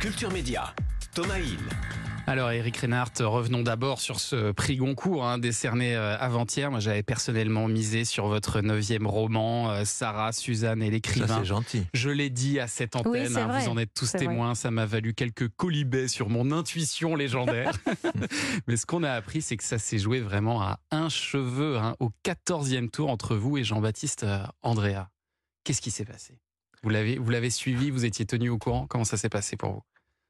Culture Média, Thomas Hill. Alors Eric Reinhardt, revenons d'abord sur ce prix Goncourt hein, décerné euh, avant-hier. Moi j'avais personnellement misé sur votre neuvième roman, euh, Sarah, Suzanne et Ça, l'écrivain. c'est gentil. Je l'ai dit à cette antenne, hein, vous en êtes tous vrai. témoins, ça m'a valu quelques colibets sur mon intuition légendaire. Mais ce qu'on a appris, c'est que ça s'est joué vraiment à un cheveu, hein, au 14e tour entre vous et Jean-Baptiste euh, Andrea. Qu'est-ce qui s'est passé? Vous l'avez, vous l'avez suivi, vous étiez tenu au courant Comment ça s'est passé pour vous?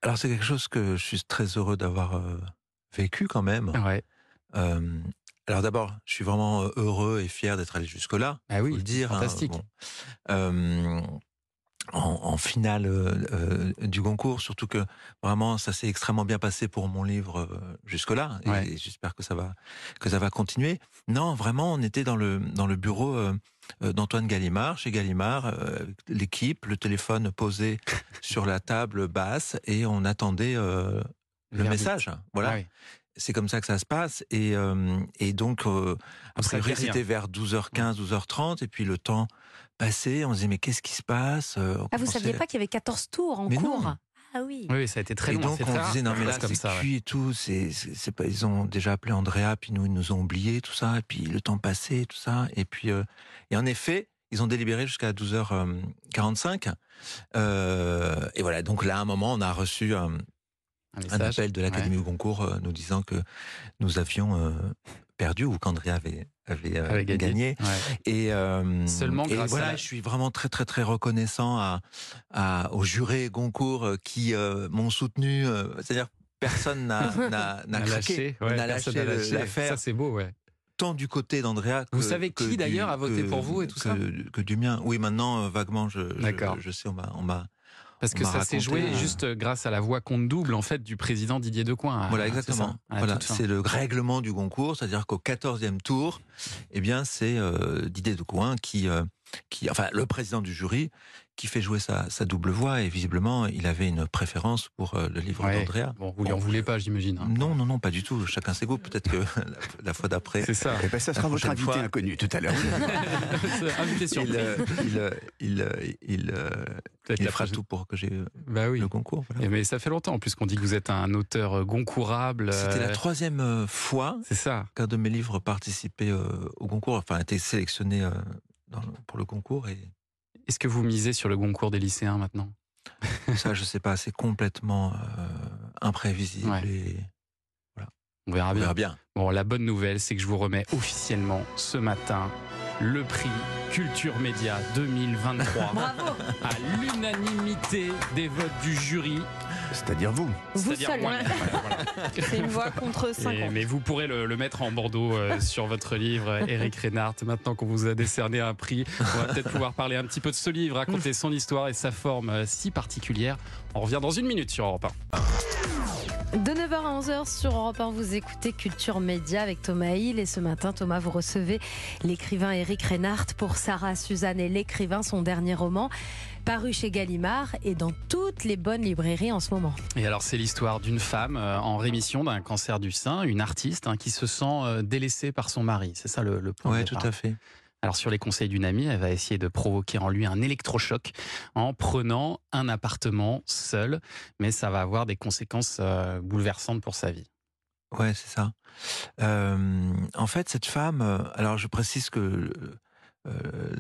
Alors, c'est quelque chose que je suis très heureux d'avoir euh, vécu quand même. Ouais. Euh, alors d'abord, je suis vraiment euh, heureux et fier d'être allé jusque-là. Ah oui, faut le dire. hein, fantastique. bon. Euh, en, en finale euh, du concours, surtout que vraiment ça s'est extrêmement bien passé pour mon livre euh, jusque-là, et, j'espère que ça va que ça va continuer. Non, vraiment, on était dans le dans le bureau d'Antoine Gallimard, chez Gallimard, euh, l'équipe, le téléphone posé sur la table basse, et on attendait euh, le Verdict. message. Voilà Ah oui. c'est comme ça que ça se passe. Et, euh, et donc, euh, a Vous saviez priori, rien. c'était vers 12h15, 12h30. Et puis le temps passait, on se disait, mais qu'est-ce qui se passe? Euh, Ah, vous saviez pas qu'il y avait 14 tours en Mais cours? non. Ah oui. Oui, ça a été très et long. donc c'est on disait non mais là c'est ouais. cuit et tout c'est c'est pas ils ont déjà appelé Andrea puis nous ils nous ont oubliés tout ça et puis le temps passé tout ça et puis euh, et en effet ils ont délibéré jusqu'à 12h45 euh, et voilà donc là à un moment on a reçu un, Un un message. appel de l'Académie au concours euh, nous disant que nous avions euh, perdu ou qu'Andrea avait avait, euh, gagné. Ouais. Et euh, Seulement et grâce à voilà, la- je suis vraiment très très très reconnaissant à, à aux jurés Goncourt euh, qui euh, m'ont soutenu. C'est-à-dire personne n'a n'a ouais, lâché l'affaire Ça, c'est beau, ouais. tant du côté d'Andrea. Vous savez qui, d'ailleurs, a voté que- pour vous et tout que, ça? que du mien. Oui, maintenant vaguement, je je, sais, on m'a Parce que ça s'est joué euh, juste grâce à la voix compte double, en fait, du président Didier Decoing. Voilà, exactement. c'est Voilà, le règlement du concours, c'est-à-dire qu'au 14e tour, eh bien, c'est euh, Didier de Coin qui, euh, qui, enfin, le président du jury, qui fait jouer sa, sa double voix, et visiblement, il avait une préférence pour euh, le livre Ouais. d'Andrea. Bon, vous lui en Bon, voulez pas, j'imagine. hein. Non, non, non, pas du tout. Chacun ses goûts. Peut-être que la, la fois d'après, C'est ça. Eh ben, ça sera votre invité fois- inconnu tout à l'heure. Invité il, surprise. il, euh, il, euh, il, il fera prochaine- tout pour que j'ai Bah oui. le concours. voilà. Eh, Mais ça fait longtemps en plus qu'on dit que vous êtes un auteur goncourable. C'était la troisième fois C'est ça. qu'un de mes livres participait euh, au concours, enfin, a été sélectionné euh, dans le- pour le concours. Et Est-ce que vous misez sur le Goncourt des lycéens maintenant? Ça, je sais pas, c'est complètement euh, imprévisible. Ouais. Et On verra on bien. verra bien. Bon, la bonne nouvelle, c'est que je vous remets officiellement ce matin le prix Culture Média 2023 Bravo. à l'unanimité des votes du jury. C'est-à-dire vous. Vous seul. Voilà, voilà. C'est une voix contre Et- 50. mais vous pourrez le, le mettre en Bordeaux euh, sur votre livre, Eric Reinhardt. Maintenant qu'on vous a décerné un prix, on va peut-être pouvoir parler un petit peu de ce livre, raconter son histoire et sa forme euh, si particulière. On revient dans une minute sur Europe 1. De 9h à 11h sur Europe 1, vous écoutez Culture Média avec Thomas Hill. Et ce matin, Thomas, vous recevez l'écrivain Eric Reinhardt pour Sarah, Suzanne et l'écrivain, son dernier roman, paru chez Gallimard et dans toutes les bonnes librairies en ce moment. Et alors, c'est l'histoire d'une femme euh, en rémission d'un cancer du sein, une artiste hein, qui se sent euh, délaissée par son mari. C'est ça le, le point. de Ouais, tout à fait. Alors sur les conseils d'une amie, elle va essayer de provoquer en lui un électrochoc en prenant un appartement seul, mais ça va avoir des conséquences euh, bouleversantes pour sa vie. Ouais, c'est ça. Euh, en fait, cette femme, euh, alors je précise que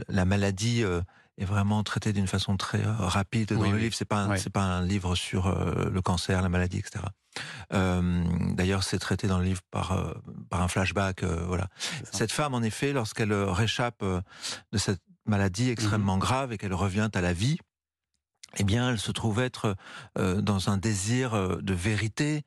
la maladie est vraiment traitée d'une façon très euh, rapide dans Oui, le oui. livre. C'est pas un, c'est pas un livre sur euh, le cancer, la maladie, etc. Euh, D'ailleurs, c'est traité dans le livre par euh, par un flashback. voilà. Cette femme, en effet, lorsqu'elle réchappe de cette maladie extrêmement Mhm. grave et qu'elle revient à la vie, eh bien, elle se trouve être dans un désir de vérité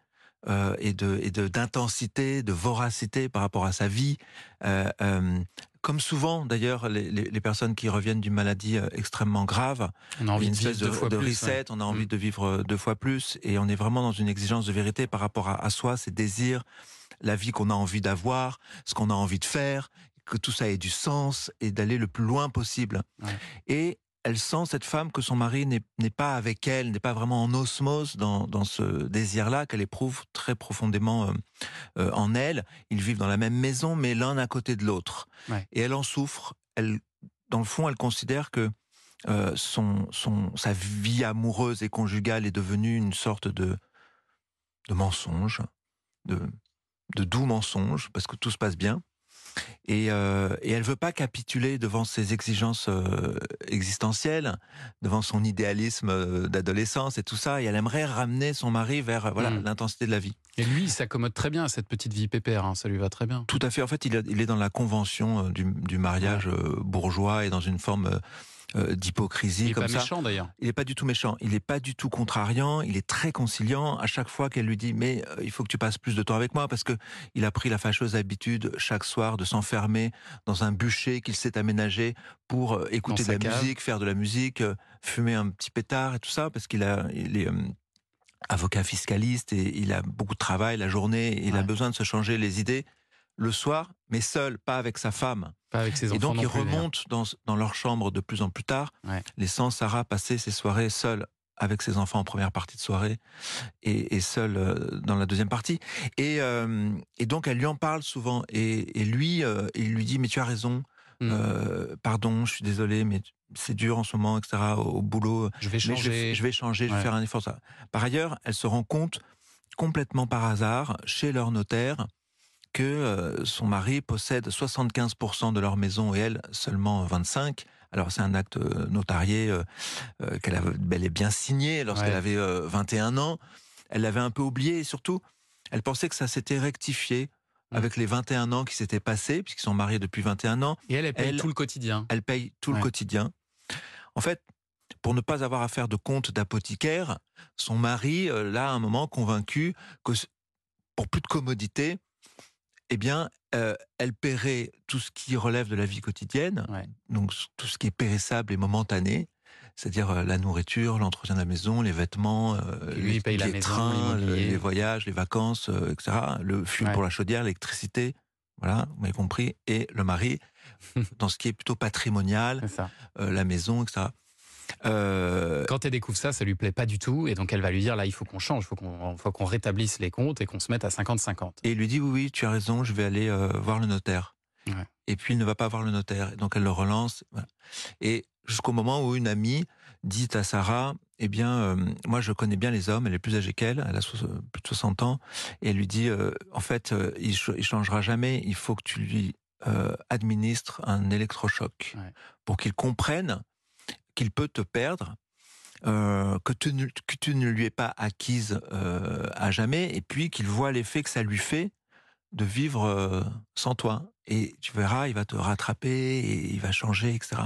euh, et de et de d'intensité, de voracité par rapport à sa vie. Euh, euh, comme souvent, d'ailleurs, les, les, les personnes qui reviennent d'une maladie euh, extrêmement grave, On a envie une de espèce vivre deux fois de plus. reset, ouais. on a envie Mm. de vivre euh, deux fois plus, et on est vraiment dans une exigence de vérité par rapport à, à soi, ses désirs, la vie qu'on a envie d'avoir, ce qu'on a envie de faire, que tout ça ait du sens et d'aller le plus loin possible. Ouais. Et elle sent cette femme que son mari n'est pas avec elle, n'est pas vraiment en osmose dans, dans ce désir-là qu'elle éprouve très profondément euh, euh, en elle. Ils vivent dans la même maison, mais l'un à côté de l'autre. Ouais. Et elle en souffre. Elle, dans le fond, elle considère que euh, son, son, sa vie amoureuse et conjugale est devenue une sorte de, de mensonge, de, de doux mensonge, parce que tout se passe bien. Et, euh, et elle veut pas capituler devant ses exigences euh, existentielles, devant son idéalisme euh, d'adolescence et tout ça. Et elle aimerait ramener son mari vers voilà Mm. l'intensité de la vie. Et lui, il s'accommode très bien à cette petite vie pépère, hein, ça lui va très bien. Tout à fait. En fait, il, est- dans la convention euh, du, du mariage bourgeois et dans une forme euh, euh, Il d'hypocrisie est comme pas ça. méchant d'ailleurs. Il n'est pas du tout méchant, il n'est pas du tout contrariant, il est très conciliant. À chaque fois qu'elle lui dit mais euh, il faut que tu passes plus de temps avec moi parce que il a pris la fâcheuse habitude chaque soir de s'enfermer dans un bûcher qu'il s'est aménagé pour euh, écouter de la cave. musique, faire de la musique, fumer un petit pétard et tout ça parce qu'il a il est avocat fiscaliste et il a beaucoup de travail la journée. Et il a besoin de se changer les idées le soir, mais seul, pas avec sa femme. Pas avec ses enfants Et donc, ils remontent dans, dans leur chambre de plus en plus tard, Ouais. laissant Sarah passer ses soirées seule avec ses enfants en première partie de soirée et, et seule euh, dans la deuxième partie. Et, euh, et donc, elle lui en parle souvent. Et, et lui, euh, il lui dit, mais tu as raison, Mm. euh, pardon, je suis désolé, mais c'est dur en ce moment, etc., au, au boulot. je vais Mais je vais, changer. je vais changer, je vais faire un effort. Par ailleurs, elle se rend compte complètement par hasard chez leur notaire que euh, son mari possède 75% de leur maison et elle seulement 25. Alors c'est un acte euh, notarié euh, qu'elle avait bel et bien signé lorsqu'elle Ouais. avait euh, 21 ans. Elle l'avait un peu oublié et surtout, elle pensait que ça s'était rectifié Mm. avec les 21 ans qui s'étaient passés, puisqu'ils sont mariés depuis 21 ans Et elle, elle paye elle- tout le quotidien. elle paye tout Ouais. le quotidien. En fait, pour ne pas avoir à faire de compte d'apothicaire, son mari, euh, là, à un moment, convaincu que pour plus de commodité, eh bien, euh, elle paierait tout ce qui relève de la vie quotidienne, Ouais. donc tout ce qui est périssable et momentané, c'est-à-dire euh, la nourriture, l'entretien de la maison, les vêtements, euh, lui, les, maison, trains, le- les voyages, les vacances, etc., le fuel Ouais. pour la chaudière, l'électricité, voilà, vous m'avez compris, et le mari, dans ce qui est plutôt patrimonial, la maison, etc. Euh, Quand elle découvre ça, ça lui plaît pas du tout. Et donc, elle va lui dire là, il faut qu'on change, il faut qu'on rétablisse les comptes et qu'on se mette à 50-50. et il lui dit oui, oui, tu as raison, je vais aller euh, voir le notaire. Ouais. Et puis il ne va pas voir le notaire. Et donc elle le relance. voilà. Et jusqu'au moment où une amie dit à Sarah, eh bien, euh, moi je connais bien les hommes, elle est plus âgée qu'elle, elle a plus de 60 ans, et elle lui dit, en fait, il, ch- il changera jamais, il faut que tu lui euh, administres un électrochoc Ouais. pour qu'il comprenne qu'il peut te perdre. euh, que, tu ne, que tu ne lui es pas acquise euh, à jamais, et puis qu'il voit l'effet que ça lui fait de vivre euh, sans toi. Et tu verras, il va te rattraper, et il va changer, etc.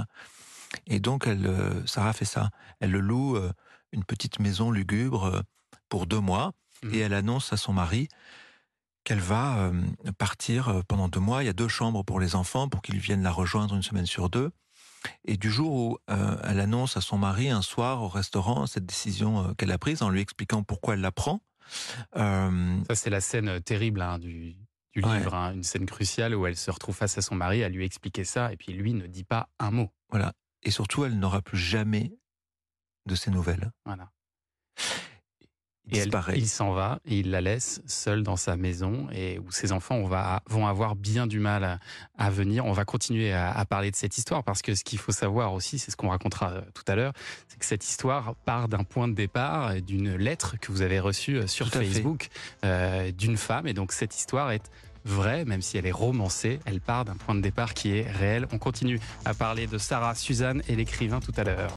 Et donc, elle, Sarah fait ça. Elle le loue une petite maison lugubre pour deux mois, Mhm. et elle annonce à son mari qu'elle va partir pendant deux mois. Il y a deux chambres pour les enfants pour qu'ils viennent la rejoindre une semaine sur deux. Et du jour où euh, elle annonce à son mari un soir au restaurant cette décision euh, qu'elle a prise en lui expliquant pourquoi elle la prend, euh, Ça, c'est la scène terrible hein, du, du Ouais. livre, hein, une scène cruciale où elle se retrouve face à son mari à lui expliquer ça, et puis lui ne dit pas un mot. voilà. Et surtout, elle n'aura plus jamais de ses nouvelles. Voilà. Il Et elle- il s'en va et il la laisse seule dans sa maison et où ses enfants on va, vont avoir bien du mal à, à venir. On va continuer à, à parler de cette histoire parce que ce qu'il faut savoir aussi, c'est ce qu'on racontera euh, tout à l'heure, c'est que cette histoire part d'un point de départ, d'une lettre que vous avez reçue euh, sur Tout. Facebook euh, d'une femme. Et donc cette histoire est vraie, même si elle est romancée, elle part d'un point de départ qui est réel. On continue à parler de Sarah Suzanne et l'écrivain tout à l'heure.